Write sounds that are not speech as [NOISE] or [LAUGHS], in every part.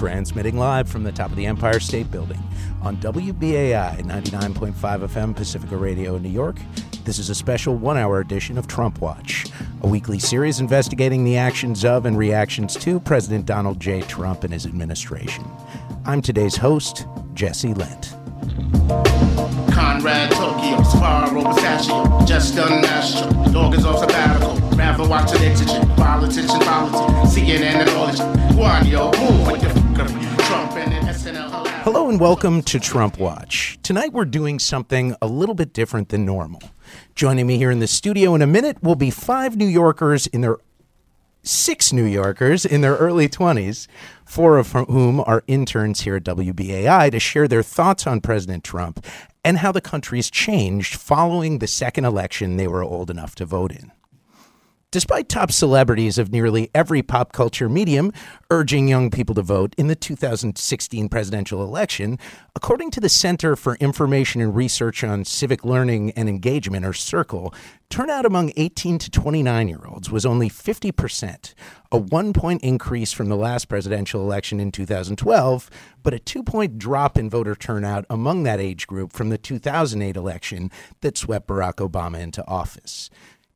transmitting live from the top of the Empire State Building on WBAI 99.5 FM Pacifica Radio in New York. This is a special one hour edition of Trump Watch, a weekly series investigating the actions of and reactions to President Donald J. Trump and his administration. I'm today's host, Jesse Lent. Conrad Tokyo, Sparrow Pistachio, just. Dog is off sabbatical, rather watch an exigent. Politician, politics, CNN and all this. Move Hello and welcome to Trump Watch. Tonight we're doing something a little bit different than normal. Joining me here in the studio in a minute will be five New Yorkers in their six New Yorkers in their early 20s, four of whom are interns here at WBAI to share their thoughts on President Trump and how the country's changed following the second election they were old enough to vote in. Despite top celebrities of nearly every pop culture medium urging young people to vote in the 2016 presidential election, according to the Center for Information and Research on Civic Learning and Engagement, or CIRCLE, turnout among 18 to 29 year olds was only 50%, a one point increase from the last presidential election in 2012, but a two point drop in voter turnout among that age group from the 2008 election that swept Barack Obama into office.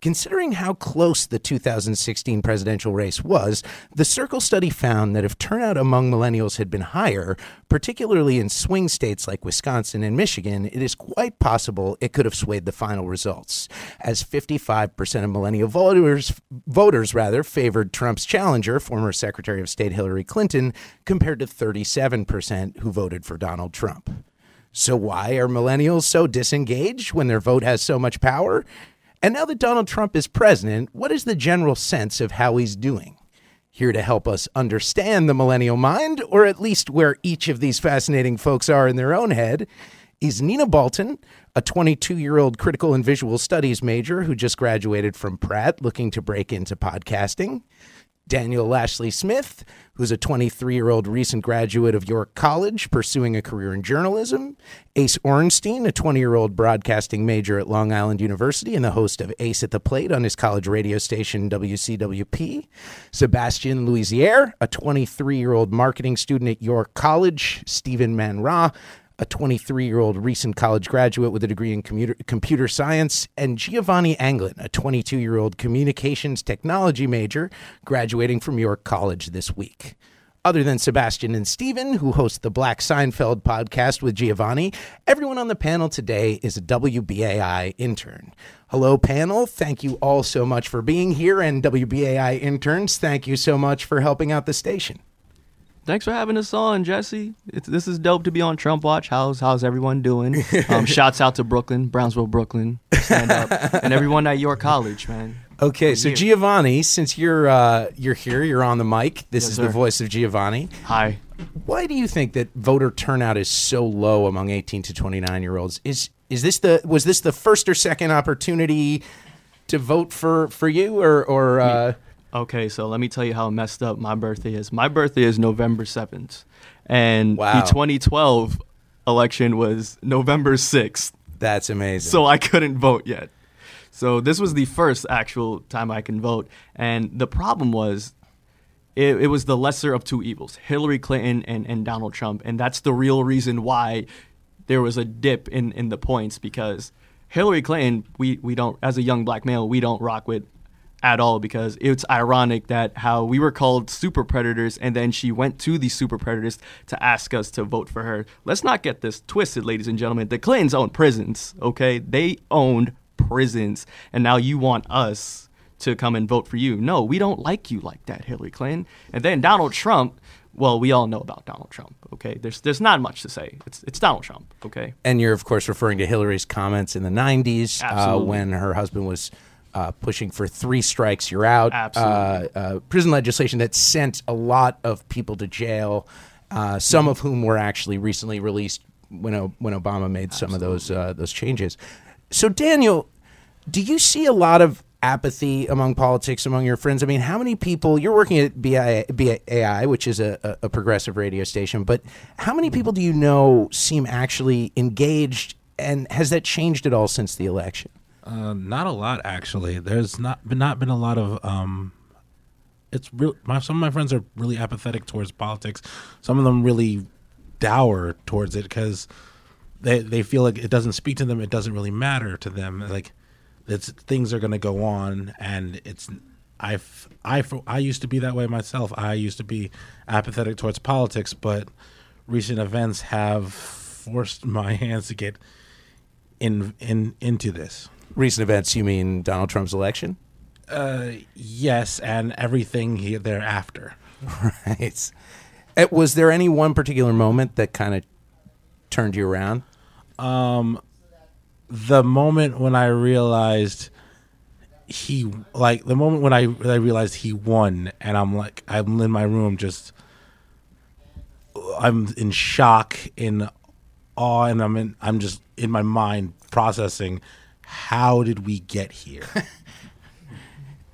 Considering how close the 2016 presidential race was, the Circle study found that if turnout among millennials had been higher, particularly in swing states like Wisconsin and Michigan, it is quite possible it could have swayed the final results, as 55% of millennial voters voters rather favored Trump's challenger, former Secretary of State Hillary Clinton, compared to 37% who voted for Donald Trump. So why are millennials so disengaged when their vote has so much power? And now that Donald Trump is president, what is the general sense of how he's doing? Here to help us understand the millennial mind, or at least where each of these fascinating folks are in their own head, is Nina Balton, a 22 year old critical and visual studies major who just graduated from Pratt looking to break into podcasting. Daniel Lashley Smith, who's a 23 year old recent graduate of York College pursuing a career in journalism. Ace Ornstein, a 20 year old broadcasting major at Long Island University and the host of Ace at the Plate on his college radio station WCWP. Sebastian Louisier, a 23 year old marketing student at York College. Stephen Manraj, a 23 year old recent college graduate with a degree in computer, computer science, and Giovanni Anglin, a 22 year old communications technology major graduating from York College this week. Other than Sebastian and Stephen, who host the Black Seinfeld podcast with Giovanni, everyone on the panel today is a WBAI intern. Hello, panel. Thank you all so much for being here. And WBAI interns, thank you so much for helping out the station. Thanks for having us on, Jesse. It's, this is dope to be on Trump Watch. How's how's everyone doing? [LAUGHS] Um, shouts out to Brooklyn, Brownsville, Brooklyn, stand up, and everyone at your college, man. Okay, so here. Giovanni, since you're uh, you're here, you're on the mic. This Yes, is the voice of Giovanni. Hi. Why do you think that voter turnout is so low among 18 to 29 year olds? Is is this the was this the first or second opportunity to vote for for you or or uh, Okay, so let me tell you how messed up my birthday is. My birthday is November seventh, and Wow. the 2012 election was November sixth. that's amazing? so I couldn't vote yet. So this was the first actual time I can vote, and the problem was, it, it was the lesser of two evils: Hillary Clinton and, and Donald Trump, and that's the real reason why there was a dip in, in the points because Hillary Clinton, we we don't as a young black male, we don't rock with at all because it's ironic that how we were called super predators and then she went to the super predators to ask us to vote for her. Let's not get this twisted, ladies and gentlemen. The Clintons own prisons, okay? They owned prisons. And now you want us to come and vote for you. No, we don't like you like that, Hillary Clinton. And then Donald Trump, well, we all know about Donald Trump, okay? There's there's not much to say. It's it's Donald Trump, okay? and you're of course referring to Hillary's comments in the 90s uh, when her husband was uh, pushing for three strikes you're out Absolutely. Uh, uh, prison legislation that sent a lot of people to jail uh, some of whom were actually recently released when O- when Obama made some of those uh, those changes so Daniel do you see a lot of apathy among politics among your friends? I mean, how many people you're working at BI, BAI, which is a, a, a progressive radio station, but how many people do you know seem actually engaged, and has that changed at all since the election? Uh, not a lot, actually. There's not been not been a lot of um, it's real. My, some of my friends are really apathetic towards politics. Some of them really dour towards it because they they feel like it doesn't speak to them. It doesn't really matter to them. Like it's things are going to go on, and it's I I I used to be that way myself. I used to be apathetic towards politics, but recent events have forced [LAUGHS] my hands to get in in into this. Recent events, you mean Donald Trump's election? Uh, yes, and everything he, thereafter. [LAUGHS] Right. Uh, Was there any one particular moment that kind of turned you around? Um, the moment when I realized he like the moment when I when I realized he won, and I'm like I'm in my room just I'm in shock, in awe, and I'm in I'm just in my mind processing how did we get here? [LAUGHS]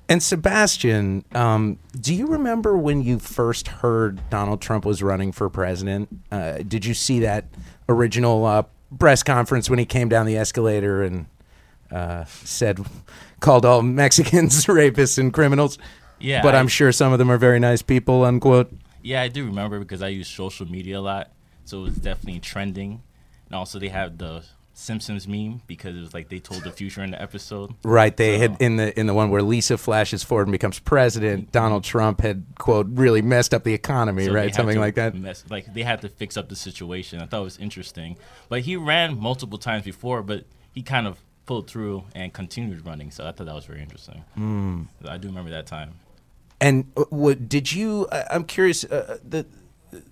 And Sebastian, um, do you remember when you first heard Donald Trump was running for president? Uh, did you see that original uh, press conference when he came down the escalator and uh, said, called all Mexicans [LAUGHS] rapists and criminals? Yeah, but I- I'm sure some of them are very nice people. Unquote. Yeah, I do remember because I use social media a lot, so it was definitely trending. And also, they have the Simpsons meme because it was like they told the future in the episode. Right. They So- had in the in the one where Lisa flashes forward and becomes president. Donald Trump had quote really messed up the economy. So right. Something like that. Mess, like they had to fix up the situation. I thought it was interesting, but he ran multiple times before, but he kind of pulled through and continued running. So I thought that was very interesting. Mm. I do remember that time. And uh, what did you? I'm curious. Uh, the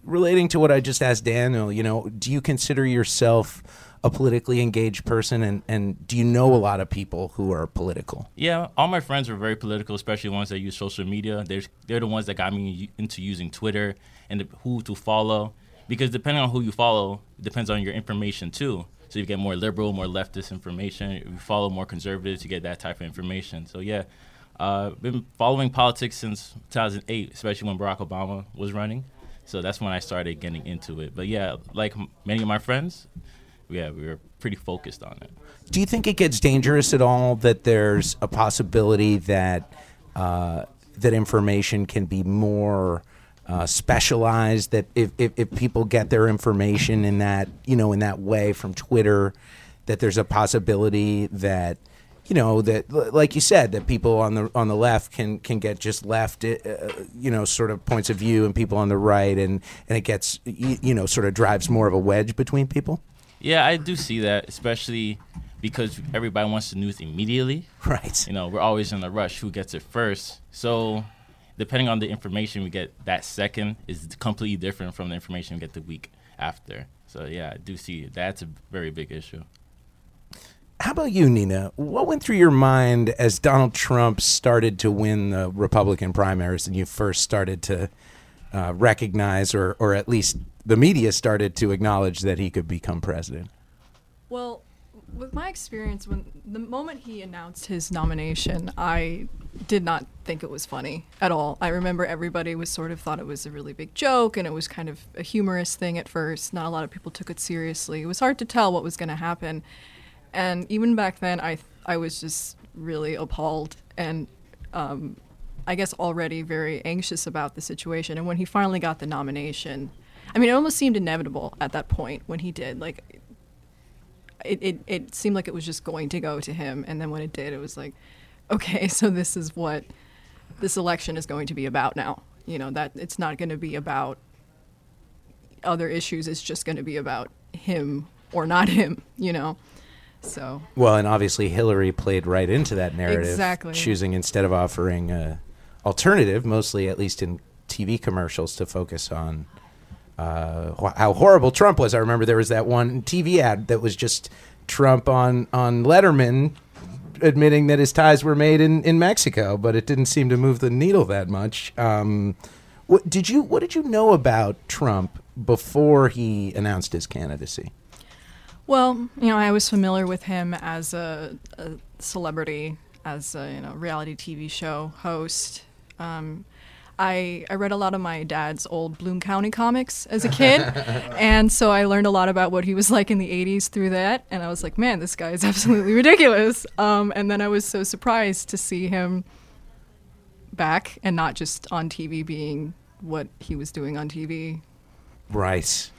relating to what I just asked Daniel. You know, do you consider yourself a politically engaged person, and and do you know a lot of people who are political? Yeah, all my friends were very political, especially ones that use social media. They're they're the ones that got me into using Twitter and who to follow. Because depending on who you follow, it depends on your information too. So you get more liberal, more leftist information. If you follow more conservatives, you get that type of information. So yeah, uh, been following politics since 2008, especially when Barack Obama was running. So that's when I started getting into it. But yeah, like many of my friends, yeah, we were pretty focused on it. Do you think it gets dangerous at all that there's a possibility that uh, that information can be more uh, specialized? That if, if, if people get their information in that you know in that way from Twitter, that there's a possibility that you know that like you said that people on the on the left can can get just left uh, you know sort of points of view and people on the right and and it gets you, you know sort of drives more of a wedge between people. Yeah, I do see that, especially because everybody wants the news immediately. Right. You know, we're always in a rush who gets it first. So, depending on the information we get that second is completely different from the information we get the week after. So, yeah, I do see that's a very big issue. How about you, Nina? What went through your mind as Donald Trump started to win the Republican primaries and you first started to uh, recognize, or, or at least the media started to acknowledge that he could become president? Well, with my experience, when the moment he announced his nomination, I did not think it was funny at all. I remember everybody was sort of thought it was a really big joke, and it was kind of a humorous thing at first. Not a lot of people took it seriously. It was hard to tell what was going to happen, and even back then, I I was just really appalled and. Um, I guess already very anxious about the situation. And when he finally got the nomination, I mean, it almost seemed inevitable at that point when he did. Like, it, it, it seemed like it was just going to go to him. And then when it did, it was like, okay, [LAUGHS] so this is what this election is going to be about now. You know, that it's not going to be about other issues, it's just going to be about him or not [LAUGHS] him, you know? So, Well, and obviously Hillary played right into that narrative, Exactly. choosing instead of offering a alternative, mostly at least in TV commercials, to focus on uh, how horrible Trump was. I remember there was that one TV ad that was just Trump on on Letterman admitting that his ties were made in, in Mexico, but it didn't seem to move the needle that much. Um, what did you What did you know about Trump before he announced his candidacy? Well, you know, I was familiar with him as a, a celebrity, as a you know reality TV show host. Um, I I read a lot of my dad's old Bloom County comics as a kid, [LAUGHS] and so I learned a lot about what he was like in the '80s through that. And I was like, man, this guy is [LAUGHS] absolutely ridiculous. Um, and then I was so surprised to see him back and not just on TV being what he was doing on TV. Right.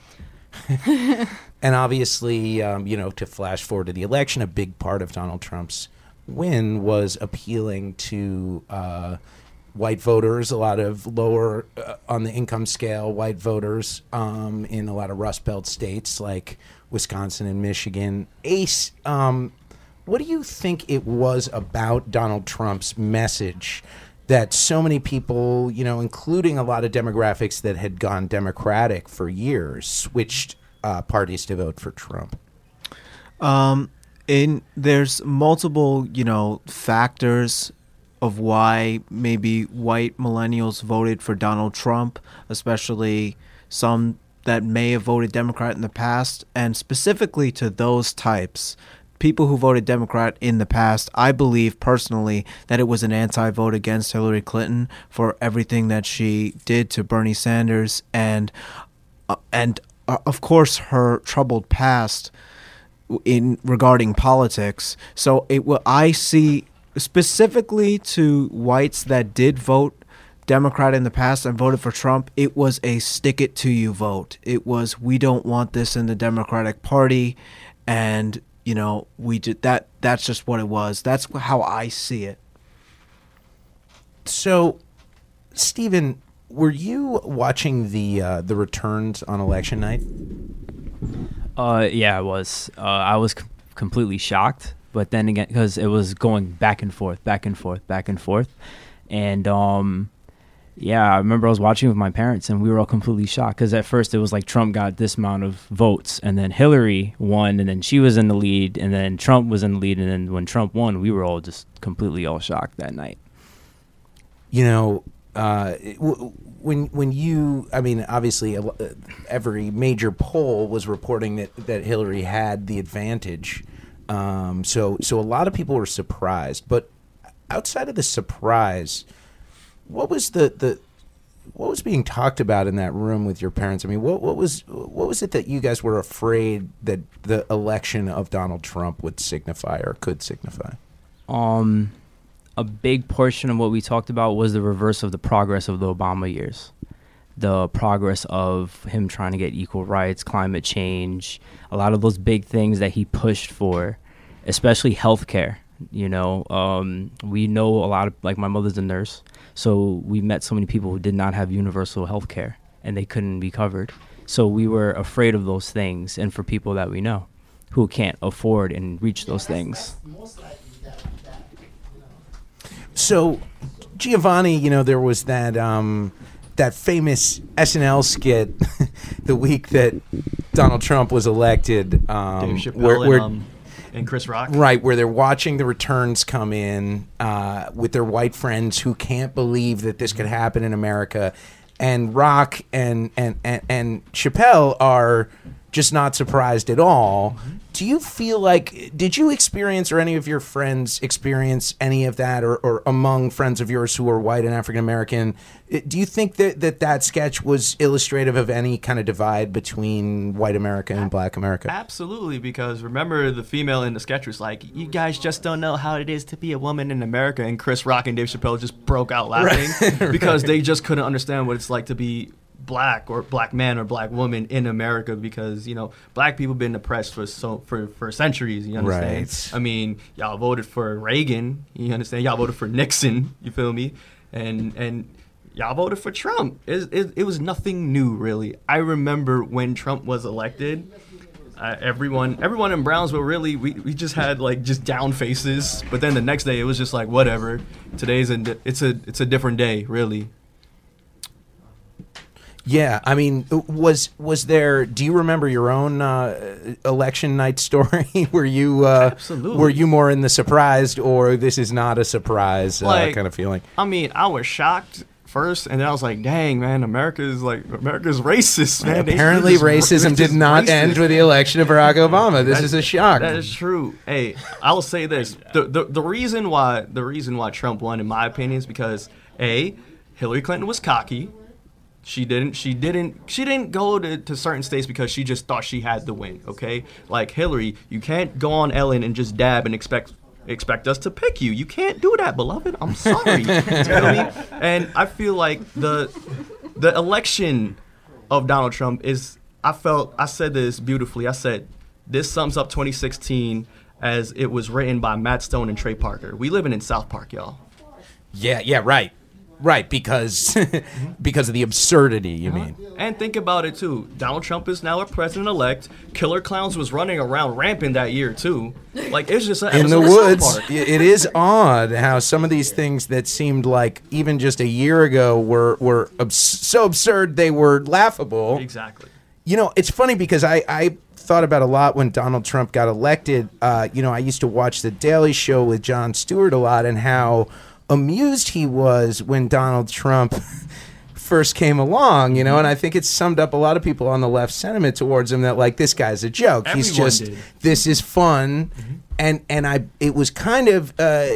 [LAUGHS] and obviously, um, you know, to flash forward to the election, a big part of Donald Trump's win was appealing to uh, white voters, a lot of lower uh, on the income scale white voters um, in a lot of Rust Belt states like Wisconsin and Michigan. Ace, um, what do you think it was about Donald Trump's message? That so many people, you know, including a lot of demographics that had gone Democratic for years, switched uh, parties to vote for Trump. Um, there's multiple, you know, factors of why maybe white millennials voted for Donald Trump, especially some that may have voted Democrat in the past, and specifically to those types, people who voted Democrat in the past, I believe personally that it was an anti vote against Hillary Clinton for everything that she did to Bernie Sanders and uh, and uh, of course her troubled past in regarding politics. So it will I see specifically to whites that did vote Democrat in the past and voted for Trump, it was a stick it to you vote. It was we don't want this in the Democratic Party and you know, we did that that's just what it was. That's how I see it. So, Stephen, were you watching the uh, the returns on election night? Uh, yeah, I was. Uh, I was c- completely shocked, but then again, because it was going back and forth, back and forth, back and forth, and um, yeah, I remember I was watching with my parents, and we were all completely shocked because at first it was like Trump got this amount of votes, and then Hillary won, and then she was in the lead, and then Trump was in the lead, and then when Trump won, we were all just completely all shocked that night. You know, uh, when when you, I mean, obviously, uh, every major poll was reporting that that Hillary had the advantage. Um, so so a lot of people were surprised, but outside of the surprise, what was the the what was being talked about in that room with your parents? I mean, what what was what was it that you guys were afraid that the election of Donald Trump would signify or could signify? Um, a big portion of what we talked about was the reverse of the progress of the Obama years. The progress of him trying to get equal rights, climate change, a lot of those big things that he pushed for, especially healthcare. You know, um, we know a lot of, like, my mother's a nurse, so we met so many people who did not have universal health care and they couldn't be covered. So we were afraid of those things, and for people that we know who can't afford and reach those things. So, Giovanni, you know, there was that um, that famous SNL skit [LAUGHS] the week that Donald Trump was elected, um, Dave Chappelle where, where- and, um, and Chris Rock. right where they're watching the returns come in uh, with their white friends who can't believe that this could happen in America, and Rock and and and, and Chappelle are just not surprised at all. Do you feel like did you experience or any of your friends experience any of that or, or among friends of yours who are white and African American? Uh, do you think that, that that sketch was illustrative of any kind of divide between white America and black America? Absolutely, because remember the female in the sketch was like, "You guys just don't know how it is to be a woman in America," and Chris Rock and Dave Chappelle just broke out laughing [LAUGHS] because they just couldn't understand what it's like to be black or black man or black woman in America because you know black people been oppressed for so for for centuries. You understand? Right. I mean, y'all voted for Reagan. You understand? Y'all voted for Nixon. You feel me? And and y'all voted for Trump. It, it, it was nothing new, really. I remember when Trump was elected. Uh, everyone, everyone in Brownsville, really, we, we just had like just down faces. But then the next day, it was just like whatever. Today's a it's a it's a different day, really. Yeah, I mean, was was there? Do you remember your own uh, election night [LAUGHS] story? were you uh, Absolutely. Were you more in the surprised, or this is not a surprise uh, kind of feeling? I mean, I was shocked first, and then I was like, "Dang, man, America is like America's racist, man." Apparently, racism did not racist. end with the election of Barack [LAUGHS] Obama. This That- is a shock. That is true. Hey, I will say this: the, the the reason why the reason why Trump won, in my opinion, is because a Hillary Clinton was cocky. She didn't. She didn't. She didn't go to, to certain states because she just thought she had the win. Okay, like Hillary, you can't go on Ellen and just dab and expect expect us to pick you. You can't do that, beloved. I'm sorry. [LAUGHS] you feel me? And I feel like the the election of Donald Trump is. I felt I said this beautifully. I said this sums up 2016 as it was written by Matt Stone and Trey Parker. We living in South Park, y'all. Yeah, yeah, right. Right, because [LAUGHS] because of the absurdity, you mean. And think about it too. Donald Trump is now a president elect. Killer Clowns was running around rampant that year too. Like it's just an in the woods. Park. It is odd how some of these things that seemed like even just a year ago were were abs- so absurd they were laughable. Exactly. You know, it's funny because I, I thought about a lot when Donald Trump got elected. Uh, you know, I used to watch The Daily Show with Jon Stewart a lot and how amused he was when Donald Trump [LAUGHS] first came along, you know, and I think it summed up a lot of people on the left sentiment towards him that like this guy's a joke. He's just did. this is fun. And and I it was kind of uh,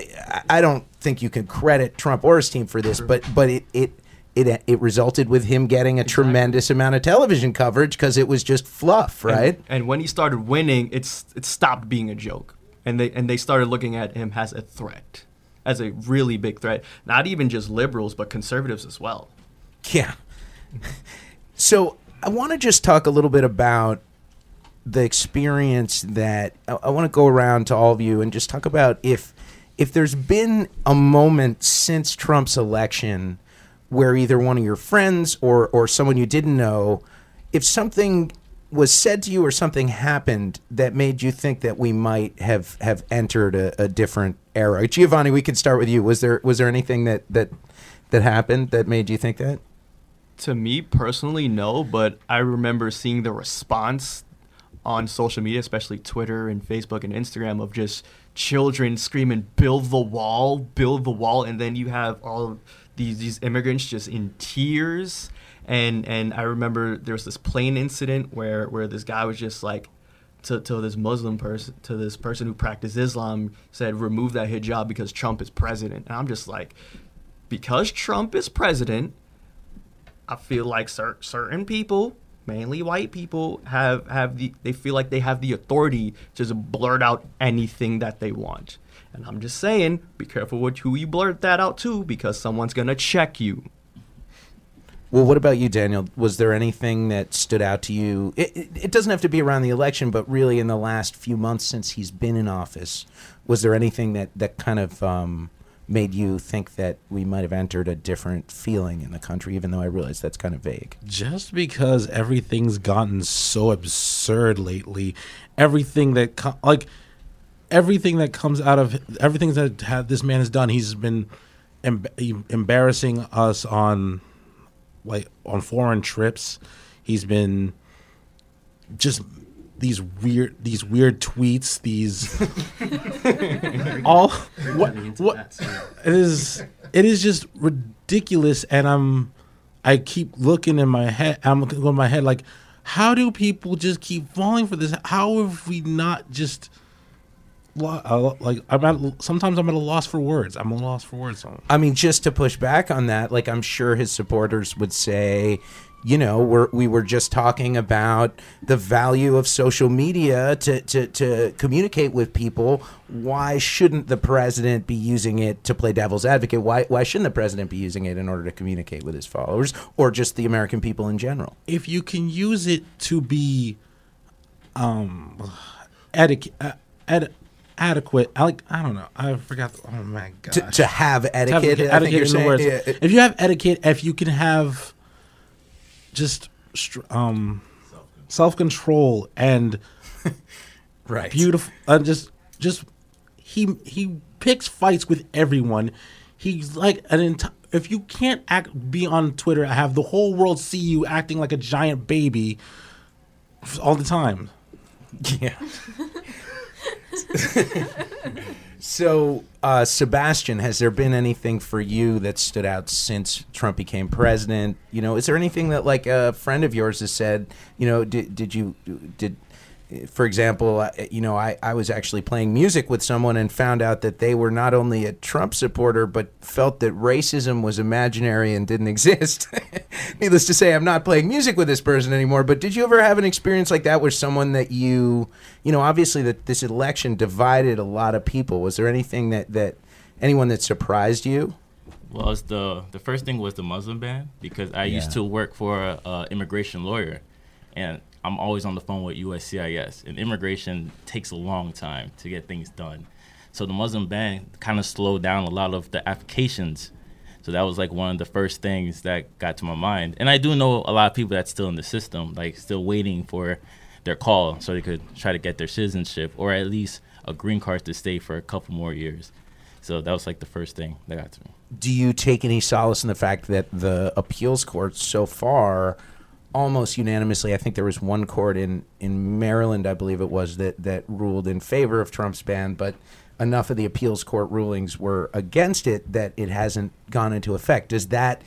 I- don't think you can credit Trump or his team for this, but but it it it, it resulted with him getting a tremendous amount of television coverage because it was just fluff, right? And, and when he started winning, it's it stopped being a joke, and they and they started looking at him as a threat, as a really big threat. Not even just liberals, but conservatives as well. Yeah. So I want to just talk a little bit about the experience that I, I want to go around to all of you and just talk about if if there's been a moment since Trump's election where either one of your friends or or someone you didn't know, if something was said to you or something happened that made you think that we might have have entered a, a different era. Giovanni, we could start with you. Was there was there anything that that that happened that made you think that? To me personally, no, but I remember seeing the response on social media, especially Twitter and Facebook and Instagram, of just children screaming, "Build the wall, build the wall," and then you have all these these immigrants just in tears. And and I remember there was this plane incident where where this guy was just like. To, to this Muslim person, to this person who practiced Islam, said, "Remove that hijab because Trump is president." And I'm just like, because Trump is president, I feel like cer- certain people, mainly white people, have have the they feel like they have the authority to just blurt out anything that they want. And I'm just saying, be careful with who you blurt that out to, because someone's gonna check you. Well, what about you, Daniel? Was there anything that stood out to you? It, it, it doesn't have to be around the election, but really in the last few months since he's been in office, was there anything that that kind of um, made you think that we might have entered a different feeling in the country? Even though I realize that's kind of vague. just because everything's gotten so absurd lately, everything that like everything that comes out of everything that this man has done, he's been em- embarrassing us on like on foreign trips. He's been just these weird these weird tweets, these [LAUGHS] all what what it is it is just ridiculous and i'm i keep looking in my head i'm looking in my head like how do people just keep falling for this how have we not just lo- like i'm at sometimes i'm at a loss for words i'm at a loss for words I mean, just to push back on that, like I'm sure his supporters would say, you know, we're, we were just talking about the value of social media to, to, to communicate with people. Why shouldn't the president be using it to play devil's advocate? Why, why shouldn't the president be using it in order to communicate with his followers or just the American people in general? if you can use it to be um etiquette uh, adequate I like i don't know i forgot the, oh my god To, to have to have etiquette, I think you're etiquette the words. Yeah, it- if you have etiquette, if you can have just um, self control and [LAUGHS] right. beautiful, uh, just just he he picks fights with everyone. He's like an entire. If you can't act, be on Twitter, have the whole world see you acting like a giant baby all the time. [LAUGHS] Yeah. [LAUGHS] so, uh, Sebastian, has there been anything for you that stood out since Trump became president? You know, is there anything that like a friend of yours has said? You know, did did you did for example, I- you know, I, I was actually playing music with someone and found out that they were not only a Trump supporter, but felt that racism was imaginary and didn't [LAUGHS] exist. Needless to say, I'm not playing music with this person anymore. But did you ever have an experience like that with someone that you, you know, obviously that this election divided a lot of people? Was there anything that, that anyone that surprised you? Well, it's the the first thing was the Muslim ban because I used to work for a, a immigration lawyer, and I'm always on the phone with USCIS, and immigration takes a long time to get things done. So the Muslim ban kind of slowed down a lot of the applications. So that was like one of the first things that got to my mind. And I do know a lot of people that's still in the system, like still waiting for their call so they could try to get their citizenship or at least a green card to stay for a couple more years. So that was like the first thing that got to me. do you take any solace in the fact that the appeals court so far almost unanimously i think there was one court in in maryland i believe it was that that ruled in favor of trump's ban but enough of the appeals court rulings were against it that it hasn't gone into effect does that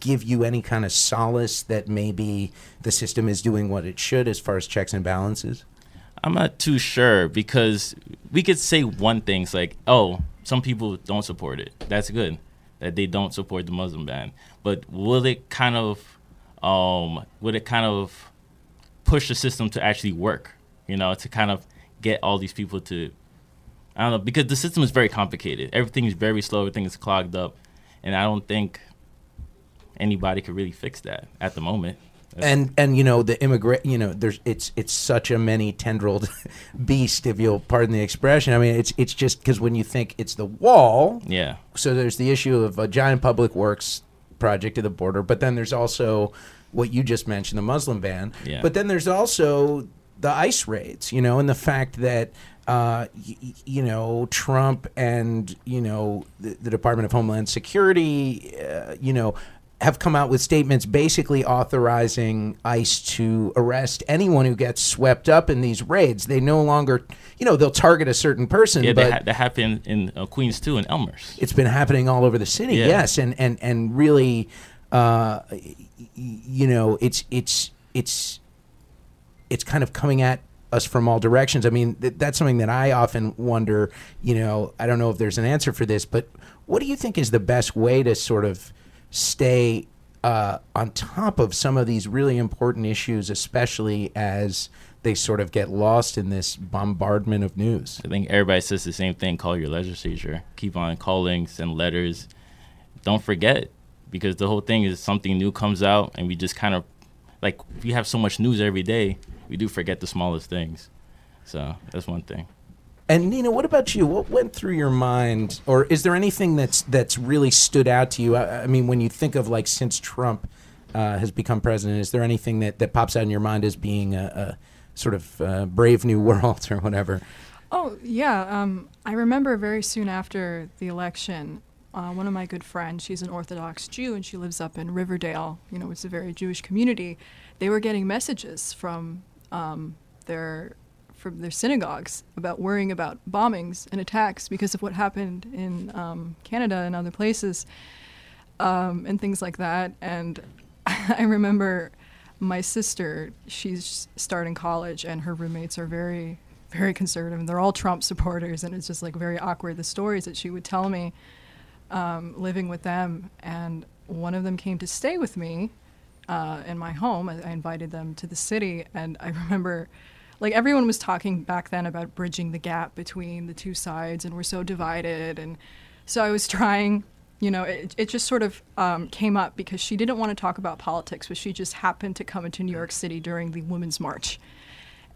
give you any kind of solace that maybe the system is doing what it should as far as checks and balances I'm not too sure because we could say one thing, it's like, oh, some people don't support it. That's good that they don't support the Muslim ban. But will it kind of, um, would it kind of push the system to actually work? You know, to kind of get all these people to, I don't know, because the system is very complicated. Everything is very slow. Everything is clogged up, and I don't think anybody could really fix that at the moment. and and you know the immigrant you know there's it's it's such a many tendrilled [LAUGHS] beast if you'll pardon the expression i mean it's it's just because when you think it's the wall yeah. so there's the issue of a giant public works project at the border but then there's also what you just mentioned the muslim ban Yeah. but then there's also the ICE raids you know and the fact that uh, y- you know Trump and you know the, the Department of Homeland Security, uh, you know, have come out with statements basically authorizing ICE to arrest anyone who gets swept up in these raids. They no longer, you know, they'll target a certain person, Yeah, that, ha- that happened in uh, Queens too, in Elmhurst. it's been happening all over the city. Yeah. Yes, and and and really, uh, you know, it's it's it's it's kind of coming at us from all directions. I mean, th- that's something that I often wonder. You know, I don't know if there's an answer for this, but what do you think is the best way to sort of stay uh, on top of some of these really important issues, especially as they sort of get lost in this bombardment of news? I think everybody says the same thing. Call your legislature. Keep on calling, send letters. Don't forget, because the whole thing is something new comes out, and we just kind of like we have so much news every day. We do forget the smallest things. So that's one thing. And Nina, what about you? What went through your mind, or is there anything that's that's really stood out to you? I, I mean, when you think of like since Trump uh, has become president, is there anything that, that pops out in your mind as being a, a sort of uh, brave new [LAUGHS] world or whatever? Oh yeah, um, I remember very soon after the election, uh, one of my good friends, she's an Orthodox Jew and she lives up in Riverdale. You know, it's a very Jewish community. They were getting messages from um, their from their synagogues about worrying about bombings and attacks because of what happened in um, Canada and other places um, and things like that. And [LAUGHS] I remember my sister, she's starting college, and her roommates are very, very conservative. And they're all Trump supporters, and it's just like very awkward. The stories that she would tell me um, living with them. And one of them came to stay with me uh, in my home. I, I invited them to the city, and I [LAUGHS] remember. Like everyone was talking back then about bridging the gap between the two sides, and we're so divided. And so I was trying you know, it, it just sort of um, came up because she didn't want to talk about politics, but she just happened to come into New York City during the Women's March.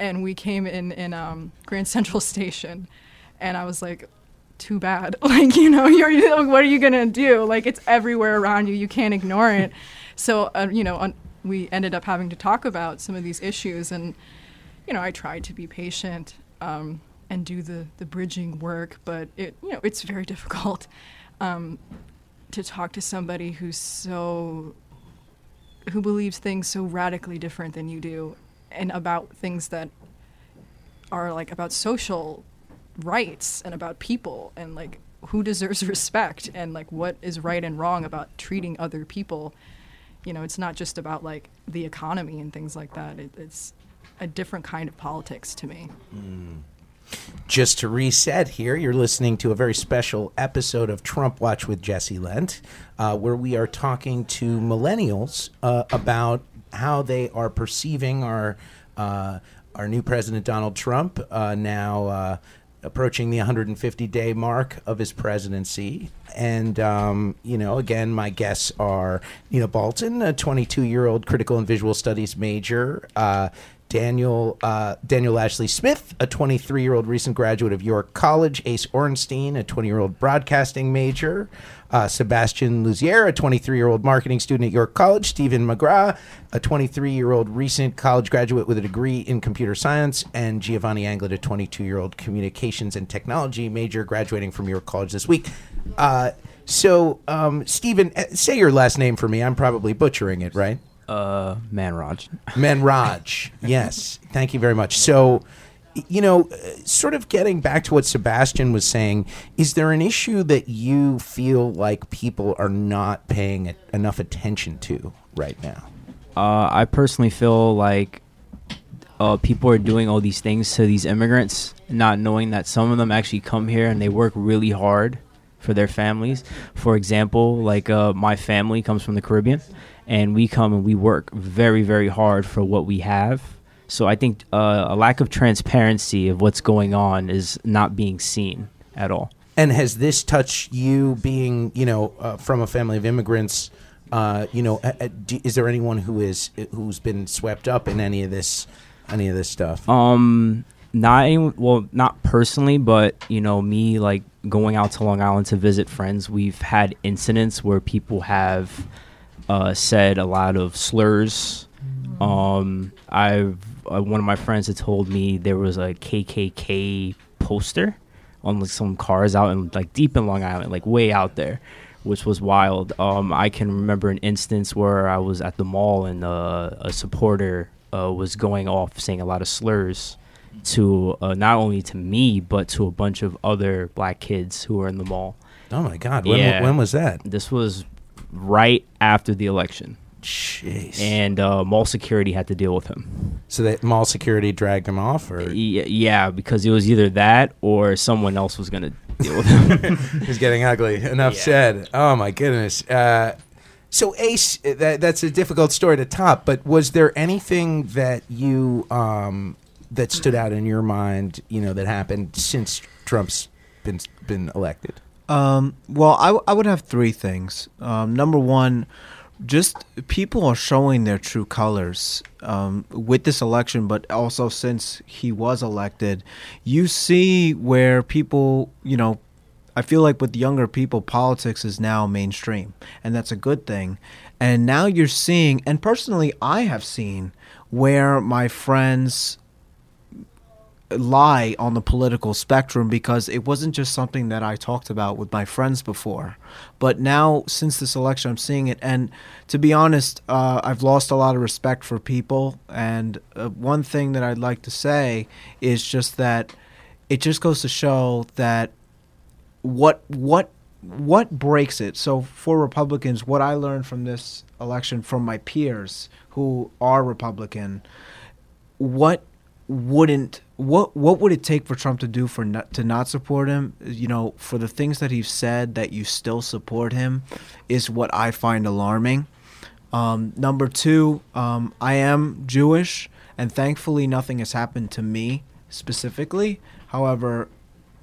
And we came in in um, Grand Central [LAUGHS] Station, and I was like, too bad. [LAUGHS] Like, you know, you're, you what are you to do? Like, it's everywhere around you. You can't ignore it. So, uh, you know, we ended up having to talk about some of these issues. And, you know, I tried to be patient um, and do the, the bridging work, but it, you know, it's very [LAUGHS] difficult. Um, to talk to somebody who's so who believes things so radically different than you do and about things that are like about social rights and about people and like who deserves [LAUGHS] respect and like what is right and wrong about treating other people you know, it's not just about like the economy and things like that. It, it's a different kind of politics to me. Just to reset here, you're listening to a very special episode of Trump Watch with Jesse Lent, uh, where we are talking to millennials uh, about how they are perceiving our uh, our new president Donald Trump, uh, now uh, approaching the 150 day mark of his presidency. And um, you know, again, my guests are Nina Balton, a 22 year old critical and visual studies major. Uh, Daniel uh, Daniel Ashley Smith, a 23 year old recent graduate of York College, Ace Ornstein, a 20 year old broadcasting major, uh, Sebastian Luzier, a 23 year old marketing student at York College, Stephen McGrath, a 23 year old recent college graduate with a degree in computer science, and Giovanni Anglet, a 22 year old communications and technology major graduating from York College this week. Uh, so, um, Stephen, uh, say your last name for me. I'm probably butchering it, right? Uh, Manraj. Menraj. yes. Thank you very much. So, you know, uh, sort of getting back to what Sebastian was saying, is there an issue that you feel like people are not paying enough attention to right now? Uh, I personally feel like uh, people are doing all these things to these immigrants, not knowing that some of them actually come here and they work really hard for their families. For example, like uh, my family comes from the Caribbean, and we come and we work very, very hard for what we have. So I think uh, a lack of transparency of what's going on is not being seen at all. And has this touched you being, you know, uh, from a family of immigrants? Uh, you know, is there anyone who is who's been swept up in any of this, any of this stuff? Um, not any, well, not personally, but you know, me like going out to Long Island to visit friends. We've had incidents where people have uh, said a lot of slurs. Um, I've uh, one of my friends had told me there was a KKK poster on like some cars out in like deep in Long Island, like way out there, which was wild. Um, I can remember an instance where I was at the mall and uh, a supporter uh, was going off saying a lot of slurs to uh, not only to me but to a bunch of other black kids who were in the mall. oh my God! When, Yeah. when was that? This was right after the election, Jeez. and uh, mall security had to deal with him. so that mall security dragged him off, or Y- yeah, because it was either that or someone else was gonna deal with him. [LAUGHS] It's getting ugly. Enough Yeah. said. Oh my goodness. Uh, so Ace, that that's a difficult story to top. But was there anything that you um, that stood out in your mind? You know that happened since Trump's been been elected. Um, well, I, w- I would have three things. Um, number one, just people are showing their true colors um, with this election, but also since he was elected, you see where people, you know, I feel like with younger people, politics is now mainstream, and that's a good thing. And now you're seeing, and personally, I have seen where my friends lie on the political spectrum because it wasn't just something that I talked about with my friends before. But now, since this election, I'm seeing it. And to be honest, uh, I've lost a lot of respect for people. And uh, one thing that I'd like to say is just that it just goes to show that what what what breaks it so for republicans what i learned from this election from my peers who are republican what wouldn't what what would it take for Trump to do for not, to not support him? You know, for the things that he's said that you still support him is what I find alarming. Um, number two, um, I am Jewish, and thankfully nothing has happened to me specifically. However,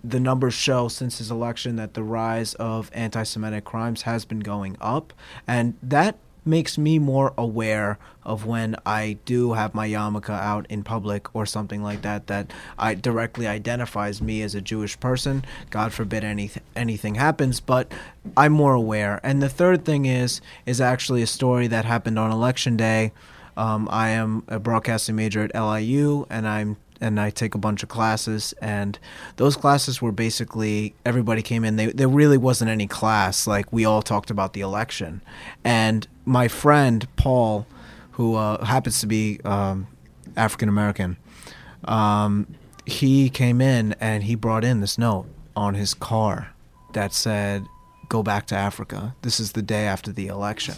the numbers show since his election that the rise of anti-Semitic crimes has been going up, and that makes me more aware of when I do have my yarmulke out in public or something like that that I directly identifies me as a Jewish person. God forbid any anything happens, but I'm more aware. And the third thing is is actually a story that happened on election day. Um, I am a broadcasting major at LIU, and I'm and I take a bunch of classes and those classes were basically everybody came in they, there really wasn't any class like we all talked about the election. And my friend Paul who uh, happens to be um, African American um, he came in and he brought in this note on his car that said go back to Africa. This is the day after the election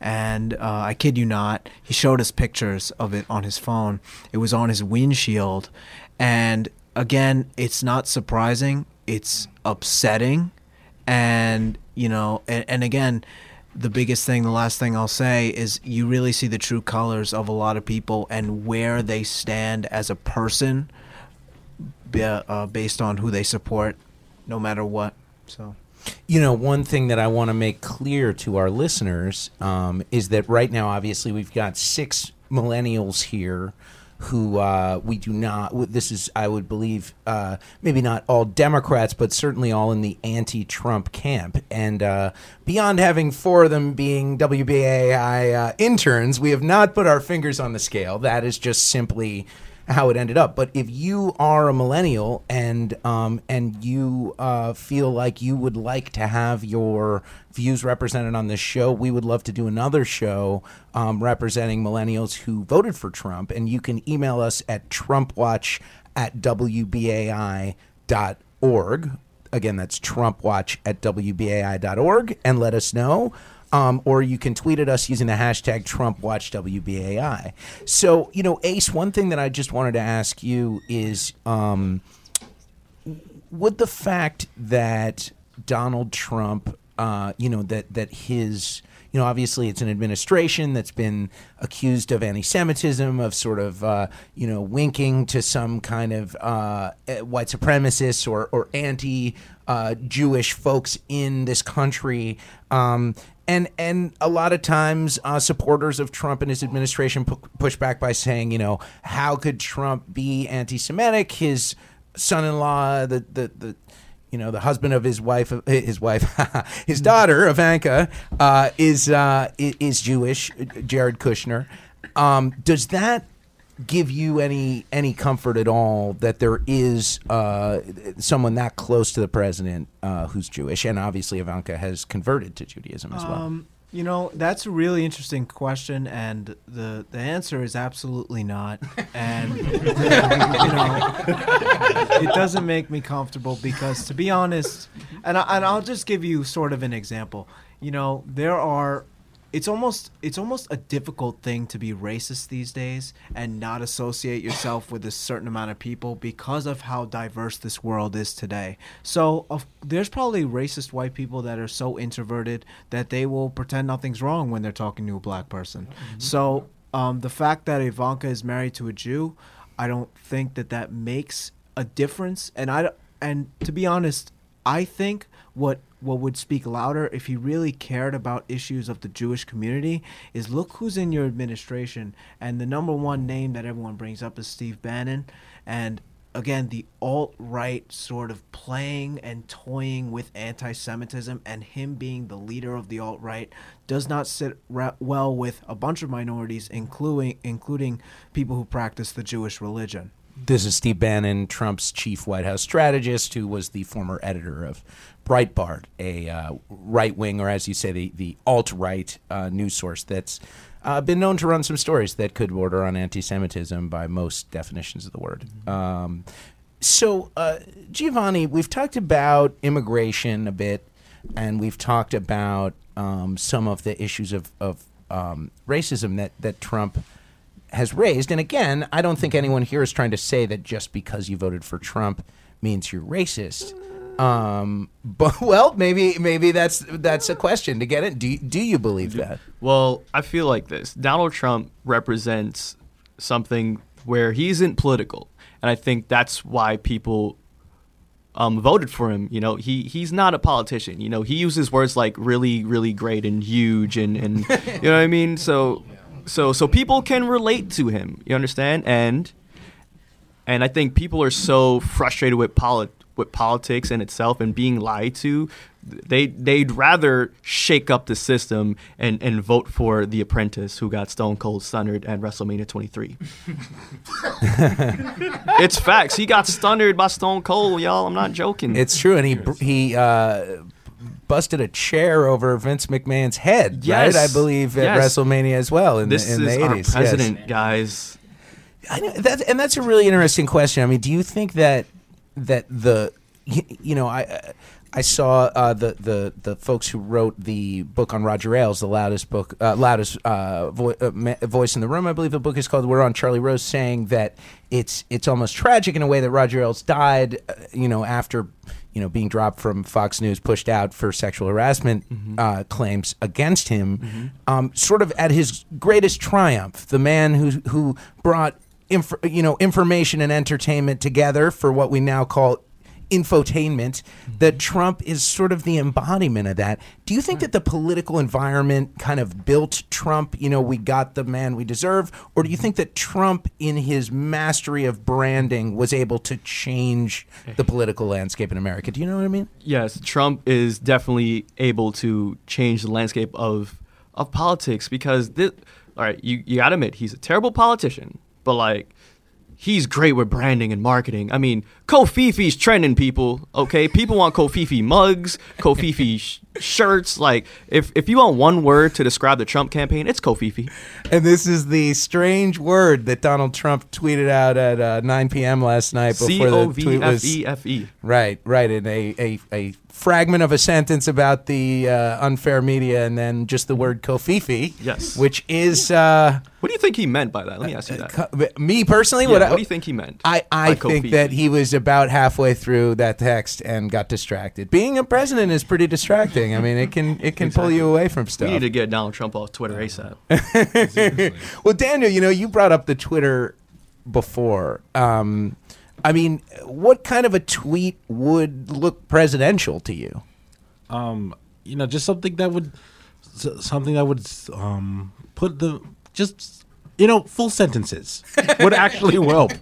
and uh, I kid you not, he showed us pictures of it on his phone. It was on his windshield, and again, it's not surprising. It's upsetting, and you know, and, and again. The biggest thing, the last thing I'll say is you really see the true colors of a lot of people and where they stand as a person uh, based on who they support, no matter what. So, You know, one thing that I want to make clear to our listeners um, is that right now, obviously, we've got six millennials here who uh, we do not. This is, I would believe, uh, maybe not all Democrats, but certainly all in the anti-Trump camp. And uh, beyond having four of them being WBAI uh, interns, we have not put our fingers on the scale. That is just simply how it ended up. But if you are a millennial and um, and you uh, feel like you would like to have your views represented on this show, we would love to do another show um, representing millennials who voted for Trump. And you can email us at trumpwatch at wbai.org. Again, that's trumpwatch at wbai.org and let us know um, or you can tweet at us using the hashtag TrumpWatchWBAI. So, you know, Ace, one thing that I just wanted to ask you is um, would the fact that Donald Trump, uh, you know, that, that his, you know, obviously it's an administration that's been accused of anti Semitism, of sort of, uh, you know, winking to some kind of uh, eh, white supremacists or, or anti uh, Jewish folks in this country. Um, and and a lot of times uh, supporters of Trump and his administration pu- push back by saying, you know, how could Trump be anti-Semitic? His son-in-law, the the, the you know the husband of his wife, his wife, [LAUGHS] his daughter Ivanka uh, is uh, is Jewish, Jared Kushner. Um, does that give you any any comfort at all that there is uh, someone that close to the president uh, who's Jewish, and obviously Ivanka has converted to Judaism as well. um, you know, that's a really interesting question, and the the answer is absolutely not. And [LAUGHS] you know, it doesn't make me comfortable because, to be honest, and I, and I'll just give you sort of an example. You know, there are. It's almost it's almost a difficult thing to be racist these days and not associate yourself with a certain amount of people because of how diverse this world is today. So of, there's probably racist white people that are so introverted that they will pretend nothing's wrong when they're talking to a black person. So um, the fact that Ivanka is married to a Jew, I don't think that that makes a difference. And I and to be honest, I think what what would speak louder if he really cared about issues of the Jewish community is look who's in your administration and the number one name that everyone brings up is Steve Bannon and again the alt right sort of playing and toying with anti-Semitism and him being the leader of the alt right does not sit well with a bunch of minorities including including people who practice the Jewish religion. This is Steve Bannon, Trump's chief White House strategist, who was the former editor of Breitbart, a uh, right wing, or as you say, the, the alt right uh, news source that's uh, been known to run some stories that could border on anti Semitism by most definitions of the word. Um, so, uh, Giovanni, we've talked about immigration a bit, and we've talked about um, some of the issues of, of um, racism that, that Trump has raised. And again, I don't think anyone here is trying to say that just because you voted for Trump means you're racist. Um, [LAUGHS] but well, maybe maybe that's that's a question to get it. Do you, do you believe that? Well, I feel like this. Donald Trump represents something where he isn't political, and I think that's why people um, voted for him. You know, he he's not a politician. You know, he uses words like really, really great and huge, and and [LAUGHS] you know what I mean. So, so so people can relate to him. You understand? And and I think people are so frustrated with polit- with politics in itself and being lied to. They they'd rather shake up the system and, and vote for the apprentice who got stone cold stunned at WrestleMania 23. [LAUGHS] it's facts. He got stunned by Stone Cold, y'all. I'm not joking. It's true, and he he uh, busted a chair over Vince McMahon's head, Yes. right? I believe at Yes. WrestleMania as well in this the, in is the our 80s. president, guys. I know, that, and that's a really interesting question. I mean, do you think that that the you, you know I I saw uh, the the the folks who wrote the book on Roger Ailes, the loudest book, uh, loudest uh, vo- uh, ma- voice in the room. I believe the book is called. We're on Charlie Rose, saying that it's it's almost tragic in a way that Roger Ailes died, uh, you know, after you know being dropped from Fox News, pushed out for sexual harassment uh, claims against him, um, sort of at his greatest triumph. The man who who brought inf- you know information and entertainment together for what we now call infotainment that mm-hmm. Trump is sort of the embodiment of that. Do you think that the political environment kind of built Trump, you know, we got the man we deserve, or do you mm-hmm. think that Trump in his mastery of branding was able to change the political landscape in America? Do you know what I mean? Yes, Trump is definitely able to change the landscape of of politics because this. All right, you you gotta admit he's a terrible politician, but like he's great with branding and marketing. I mean, covfefe's trending, people. Okay, people want covfefe mugs, covfefe sh- shirts. Like, if if you want one word to describe the Trump campaign, it's covfefe. And this is the strange word that Donald Trump tweeted out at uh, 9 p.m. last night before O the tweet was. Right, right. In a, a, a fragment of a sentence about the uh, unfair media and then just the word covfefe. Yes. Which is, uh, What do you think he meant by that? Let me ask you that. co- me personally, Yeah, what, what, do you think he meant? I, I think covfefe? that he was about halfway through that text and got distracted. Being a president is pretty distracting. I mean, it can it can pull you away from stuff. We need to get Donald Trump off Twitter ASAP. [LAUGHS] well, Daniel, you know, you brought up the Twitter before. Um, I mean, what kind of a tweet would look presidential to you? um, you know, just something that would, something that would um, put the just, you know, full sentences would [LAUGHS] actually help.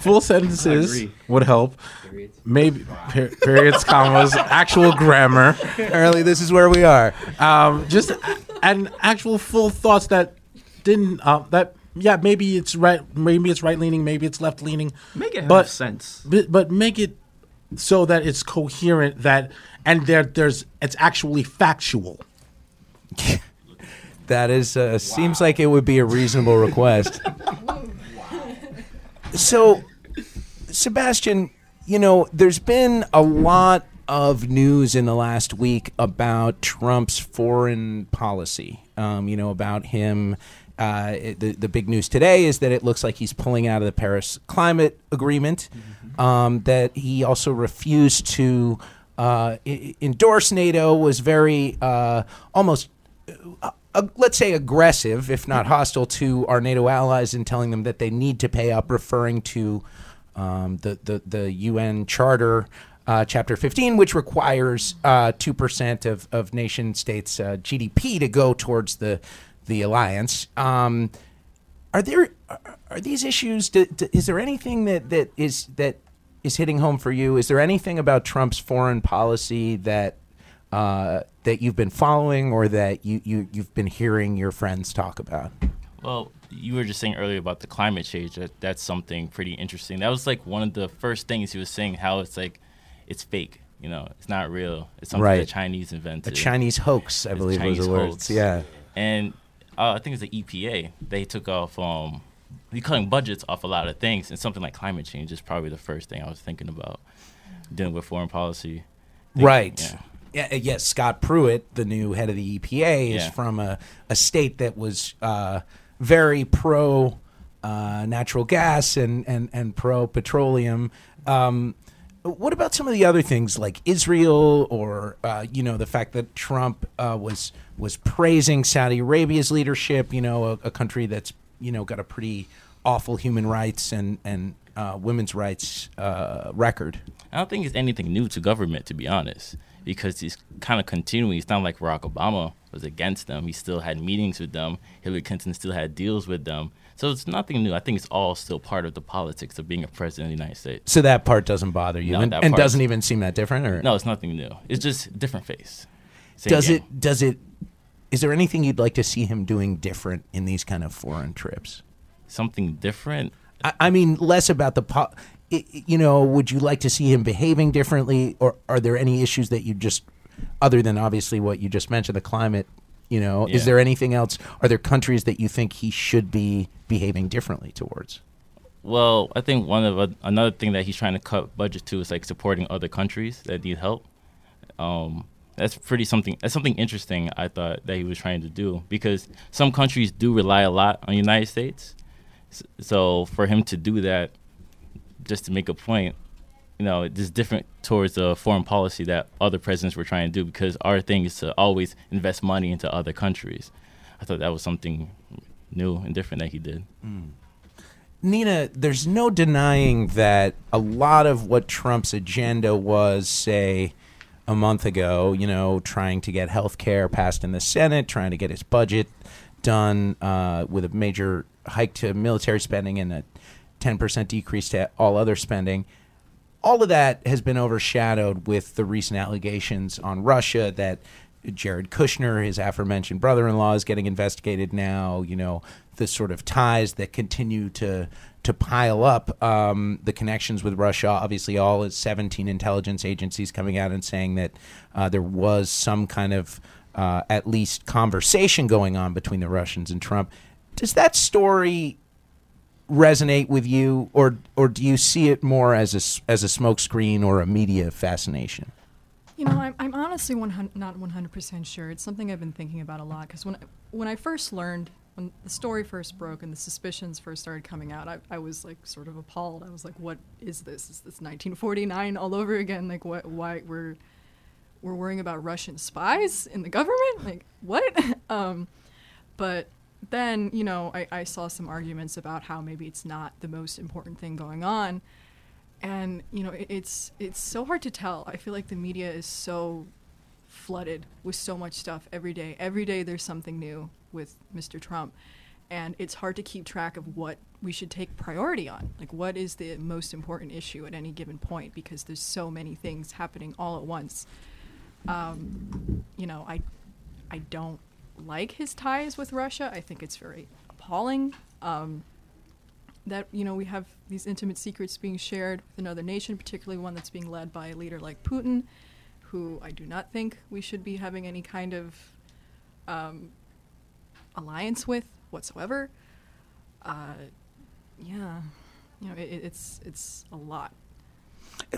full sentences would help. Maybe per- periods, commas, actual grammar, Apparently, this is where we are. um, just a- and actual full thoughts that didn't uh, that. Yeah, maybe it's right. Maybe it's right leaning. Maybe it's left leaning. Make it have But- sense. but, but make it so that it's coherent that and there there's it's actually factual [LAUGHS] That is uh, seems like it would be a reasonable request. [LAUGHS] so, Sebastian, you know, there's been a lot of news in the last week about Trump's foreign policy. Um, you know, about him. Uh, it- the the big news today is that it looks like he's pulling out of the Paris Climate Agreement. Um, that he also refused to uh, i- endorse NATO. Was very uh, almost uh, let's say aggressive, if not hostile, to our NATO allies in telling them that they need to pay up, referring to um, the, the the UN Charter. Uh, chapter 15, which requires uh, 2% of, of nation states' uh, GDP to go towards the, the alliance. Um, are there are- these issues? do- do- is there anything that, that is that is hitting home for you? Is there anything about Trump's foreign policy that uh, that you've been following or that you, you you've been hearing your friends talk about? Well, you were just saying earlier about the climate change. That that's something pretty interesting. That was like one of the first things he was saying. How it's like, it's fake. You know, it's not real. It's something Right. the Chinese invented. A Chinese hoax, I It's believe Chinese was the words. hoax. Yeah. And uh, I think it's the EPA. They took off. Um, we cutting budgets off a lot of things, and something like climate change is probably the first thing I was thinking about dealing with foreign policy. Think- Right. Yeah. Yeah, uh, yes, Scott Pruitt, the new head of the EPA, is Yeah. from a, a state that was uh, very pro uh, natural gas and, and, and pro petroleum. Um, what about some of the other things like Israel or uh, you know the fact that Trump uh, was was praising Saudi Arabia's leadership? You know, a, a country that's you know got a pretty awful human rights and and uh, women's rights uh, record. I don't think it's anything new to government, to be honest, because he's kind of continuing. It's not like Barack Obama was against them. He still had meetings with them. Hillary Clinton still had deals with them. So it's nothing new. I think it's all still part of the politics of being a president of the United States. So that part doesn't bother you, and, and doesn't even seem that different. Or No, it's nothing new. It's just different face. Same does game. it? Does it? Is there anything you'd like to see him doing different in these kind of foreign trips? Something different. I, I mean, less about the. Po- you know, would you like to see him behaving differently, or are there any issues that you just, other than obviously what you just mentioned, the climate? You know, is there anything else? Are there countries that you think he should be behaving differently towards? Well, I think one of another thing that he's trying to cut budget to is like supporting other countries that need help. Um, that's pretty something. That's something interesting. I thought that he was trying to do because some countries do rely a lot on the United States. So for him to do that, just to make a point, you know, it's different towards the foreign policy that other presidents were trying to do because our thing is to always invest money into other countries. I thought that was something new and different that he did. Nina, there's no denying that a lot of what Trump's agenda was, say, a month ago, you know, trying to get health care passed in the Senate, trying to get his budget done uh, with a major hike to military spending and a 10% decrease to all other spending. All of that has been overshadowed with the recent allegations on Russia that Jared Kushner, his aforementioned brother-in-law, is getting investigated now. You know the sort of ties that continue to to pile up. Um, the connections with Russia, obviously, all is 17 intelligence agencies coming out and saying that uh, there was some kind of uh, at least conversation going on between the Russians and Trump. Does that story resonate with you, or or do you see it more as a as a smokescreen or a media fascination? You know, I'm, I'm honestly 100, not 100% sure. It's something I've been thinking about a lot because when, when I first learned, when the story first broke and the suspicions first started coming out, I, I was like sort of appalled. I was like, what is this? Is this 1949 all over again? Like, what, why we're, we're worrying about Russian spies in the government? Like, what? [LAUGHS] um, but then, you know, I, I saw some arguments about how maybe it's not the most important thing going on. And you know it, it's it's so hard to tell. I feel like the media is so flooded with so much stuff every day. Every day there's something new with mr trump. And it's hard to keep track of what we should take priority on. Like what is the most important issue at any given point? Because there's so many things happening all at once. Um, you know i i don't like his ties with russia i think it's very appalling um, that you know we have these intimate secrets being shared with another nation, particularly one that's being led by a leader like Putin, who I do not think we should be having any kind of um, alliance with whatsoever. Uh, yeah, you know, it, it's it's a lot.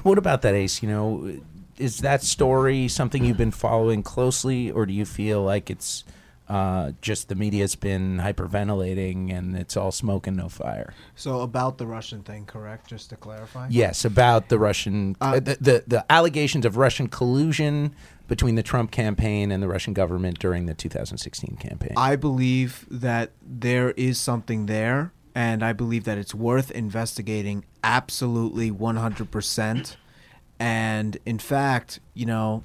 What about that, Ace? You know, is that story something you've been following closely, or do you feel like it's uh, just the media's been hyperventilating and it's all smoke and no fire? So about the Russian thing, correct? Just to clarify. Yes, about the Russian, Uh, uh, the, the the allegations of Russian collusion between the Trump campaign and the Russian government during the 2016 campaign. I believe that there is something there, and I believe that it's worth investigating absolutely 100%. And in fact, you know,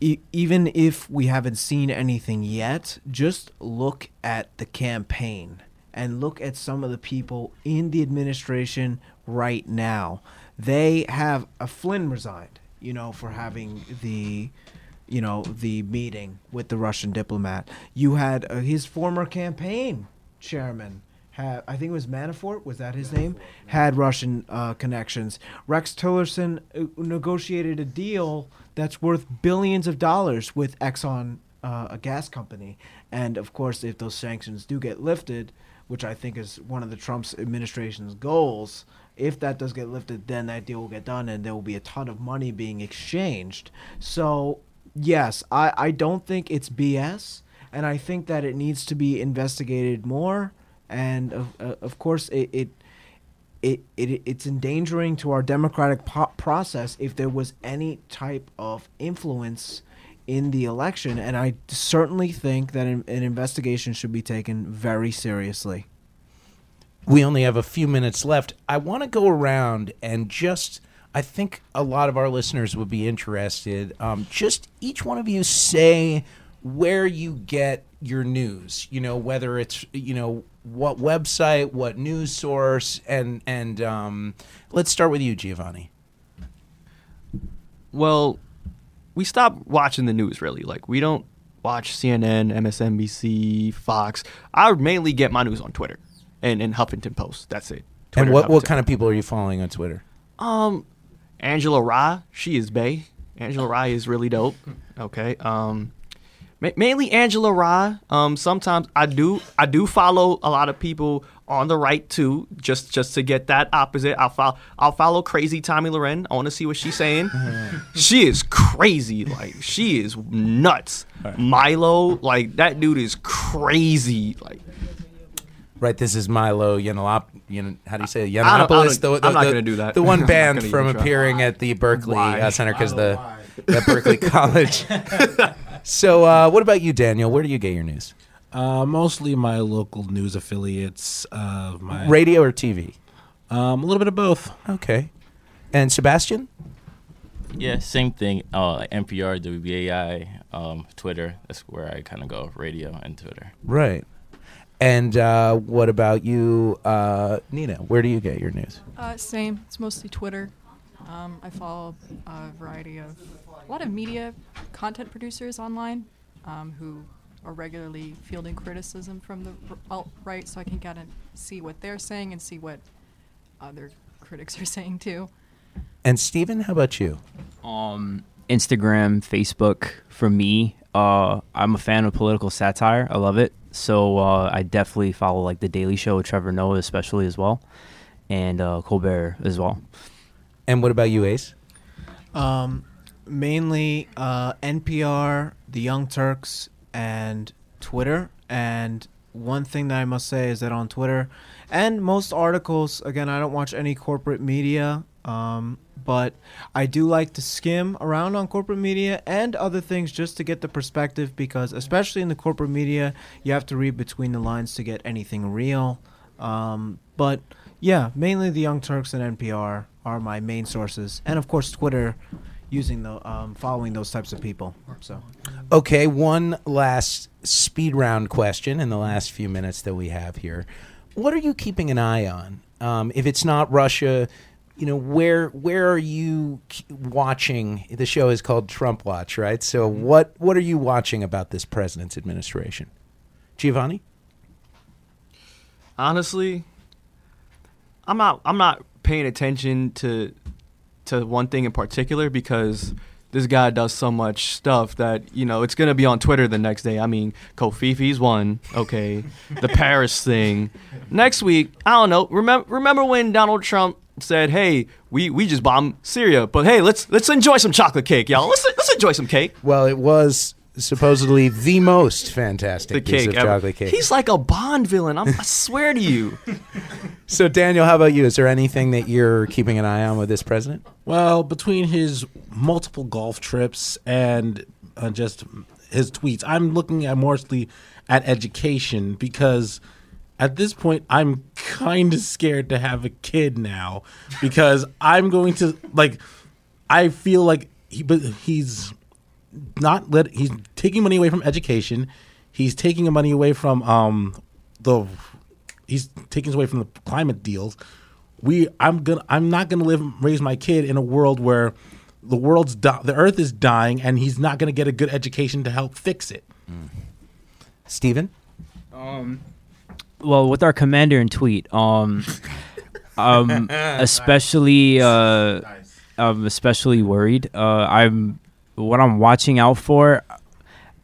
even if we haven't seen anything yet, just look at the campaign and look at some of the people in the administration right now. They have a Flynn resigned, you know, for having the you know, the meeting with the Russian diplomat. You had uh, his former campaign chairman had I think it was Manafort, was that his name? Had Russian uh, connections. Rex Tillerson uh, negotiated a deal that's worth billions of dollars with Exxon, uh, a gas company. And of course, if those sanctions do get lifted, which I think is one of the Trump's administration's goals, if that does get lifted, then that deal will get done and there will be a ton of money being exchanged. So, yes, I, I don't think it's BS. And I think that it needs to be investigated more. And of, uh, of course, it, it it, it it's endangering to our democratic po- process if there was any type of influence in the election and i certainly think that an, an investigation should be taken very seriously we only have a few minutes left. I want to go around and just, I think a lot of our listeners would be interested. Um, just each one of you say where you get your news. You know, whether it's you know what website, what news source, and and um, let's start with you, Giovanni. Well, we stopped watching the news really. Like we don't watch CNN, MSNBC, Fox. I mainly get my news on Twitter and, and Huffington Post. That's it. Twitter and what what kind of people are you following on Twitter? Um, Angela Rye, she is Bay. Angela Rye is really dope. Okay. Um, mainly Angela Rye. Um, sometimes I do I do follow a lot of people on the right too, just just to get that opposite. I'll follow I'll follow crazy Tomi Lahren. I want to see what she's saying. [LAUGHS] she is crazy, like she is nuts. Milo, like that dude is crazy. Like Right, this is Milo Yiannop. Yin, how do you say it? I don't- I Yiannopoulos? don't- the, I'm not gonna do that. The one [LAUGHS] not banned from even try. appearing at the Berkeley uh, Center because the at Berkeley College. [LAUGHS] so, uh, what about you, Daniel? Where do you get your news? Uh, mostly my local news affiliates. Uh, my Radio or TV? um, a little bit of both. Okay. And Sebastian? Yeah, same thing. Uh, NPR, WBAI, um, Twitter. That's where I kind of go. Radio and Twitter. Right. And uh, what about you, uh, Nina? Where do you get your news? Uh, same. It's mostly Twitter. Um, I follow a variety of a lot of media content producers online um, who are regularly fielding criticism from the alt right, so I can kind of see what they're saying and see what other critics [LAUGHS] are saying too. And Steven, how about you? um, Instagram, Facebook. For me, uh, I'm a fan of political satire. I love it. So uh, I definitely follow like the Daily Show with Trevor Noah, especially as well, and uh, Colbert as well. And what about you, Ace? Um, mainly uh, NPR, The Young Turks, and Twitter. And one thing that I must say is that on Twitter and most articles, again, I don't watch any corporate media, um, but I do like to skim around on corporate media and other things just to get the perspective because, especially in the corporate media, you have to read between the lines to get anything real. Um, but yeah, mainly the Young Turks and NPR are my main sources, and of course Twitter, using the um, following those types of people. So Okay, one last speed round question in the last few minutes that we have here. What are you keeping an eye on? Um, if it's not Russia, you know where where are you watching? The show is called Trump Watch, right? So what what are you watching about this president's administration? Giovanni, honestly, I'm not I'm not paying attention to to one thing in particular because this guy does so much stuff that you know it's gonna be on Twitter the next day. I mean, covfefe's one, okay, the [LAUGHS] Paris thing. Next week, I don't know. Remember remember when Donald Trump said, "Hey, we we just bombed Syria, but hey, let's let's enjoy some chocolate cake, y'all. Let's let's enjoy some cake." well, it was supposedly the most fantastic The piece cake, of ever. chocolate cake. He's like a Bond villain. I'm, I swear to you. [LAUGHS] so Daniel, how about you? Is there anything that you're keeping an eye on with this president? Well, between his multiple golf trips and uh, just his tweets, I'm looking at mostly at education because at this point I'm kind of scared to have a kid now because I'm going to like I feel like he but he's not let he's taking money away from education. He's taking money away from um the he's taking away from the climate deals. We I'm gonna I'm not gonna live raise my kid in a world where the world's di- the earth is dying and he's not gonna get a good education to help fix it. Stephen, Um well with our commander and tweet um [LAUGHS] um especially uh i'm especially worried uh i'm what i'm watching out for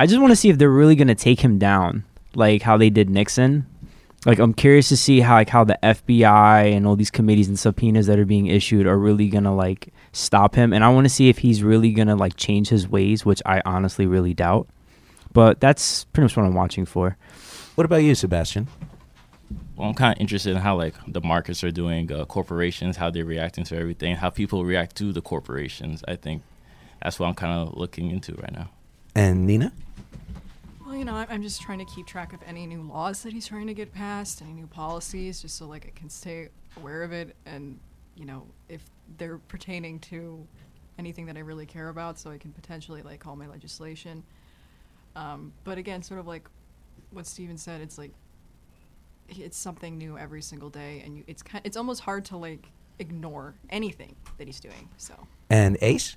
i just want to see if they're really going to take him down like how they did nixon like i'm curious to see how like how the fbi and all these committees and subpoenas that are being issued are really going to like stop him and i want to see if he's really going to like change his ways which i honestly really doubt but that's pretty much what i'm watching for What about you, Sebastian? Well, I'm kind of interested in how like the markets are doing, uh, corporations, how they're reacting to everything, how people react to the corporations. I think that's what I'm kind of looking into right now. And Nina? Well, you know, I- I'm just trying to keep track of any new laws that he's trying to get passed, any new policies, just so like I can stay aware of it, and you know, if they're pertaining to anything that I really care about, so I can potentially like call my legislation. Um, but again, sort of like what Steven said, it's like it's something new every single day, and you, it's kind, it's almost hard to like ignore anything that he's doing. So. And Ace?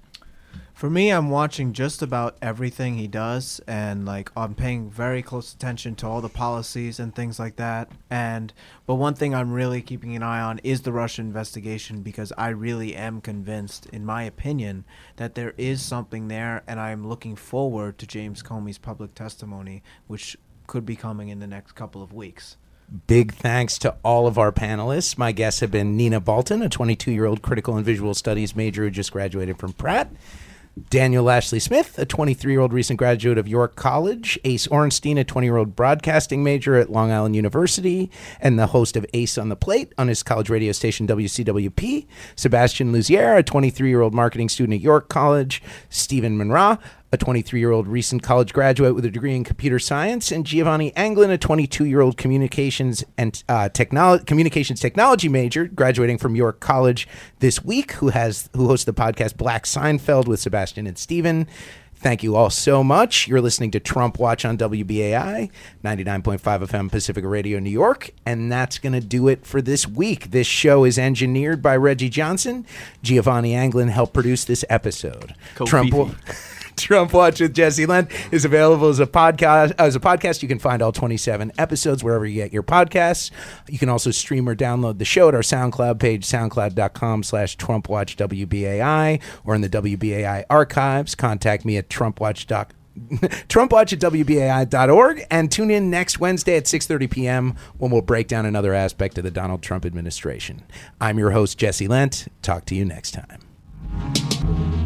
For me, I'm watching just about everything he does, and like I'm paying very close attention to all the policies and things like that. And but one thing I'm really keeping an eye on is the Russia investigation because I really am convinced, in my opinion, that there is something there, and I'm looking forward to James Comey's public testimony, which could be coming in the next couple of weeks. Big thanks to all of our panelists. My guests have been Nina Balton, a 22 year old critical and visual studies major who just graduated from Pratt. Daniel Lashley Smith, a 23 year old recent graduate of York College, Ace Ornstein, a 20 year old broadcasting major at Long Island University, and the host of Ace on the Plate on his college radio station WCWP, Sebastian Luzier, a 23 year old marketing student at York College, Stephen Manraj, a 23 year old recent college graduate with a degree in computer science, and Giovanni Anglin, a 22 year old communications and uh, technolo- communications technology major, graduating from York College this week, who has who hosts the podcast Black Seinfeld with Sebastian and Steven. Thank you all so much. You're listening to Trump Watch on WBAI, 99.5 FM Pacifica Radio, New York. And that's going to do it for this week. This show is engineered by Reggie Johnson. Giovanni Anglin helped produce this episode. Trump. [LAUGHS] Trump Watch with Jesse Lent is available as a podcast. As a podcast, you can find all 27 episodes wherever you get your podcasts. You can also stream or download the show at our SoundCloud page, soundcloud.com slash Trump Watch WBAI, or in the WBAI archives. Contact me at trumpwatch.com. [LAUGHS] TrumpWatch at WBAI.org and tune in next Wednesday at 6.30 p.m. when we'll break down another aspect of the Donald Trump administration. I'm your host, Jesse Lent. Talk to you next time.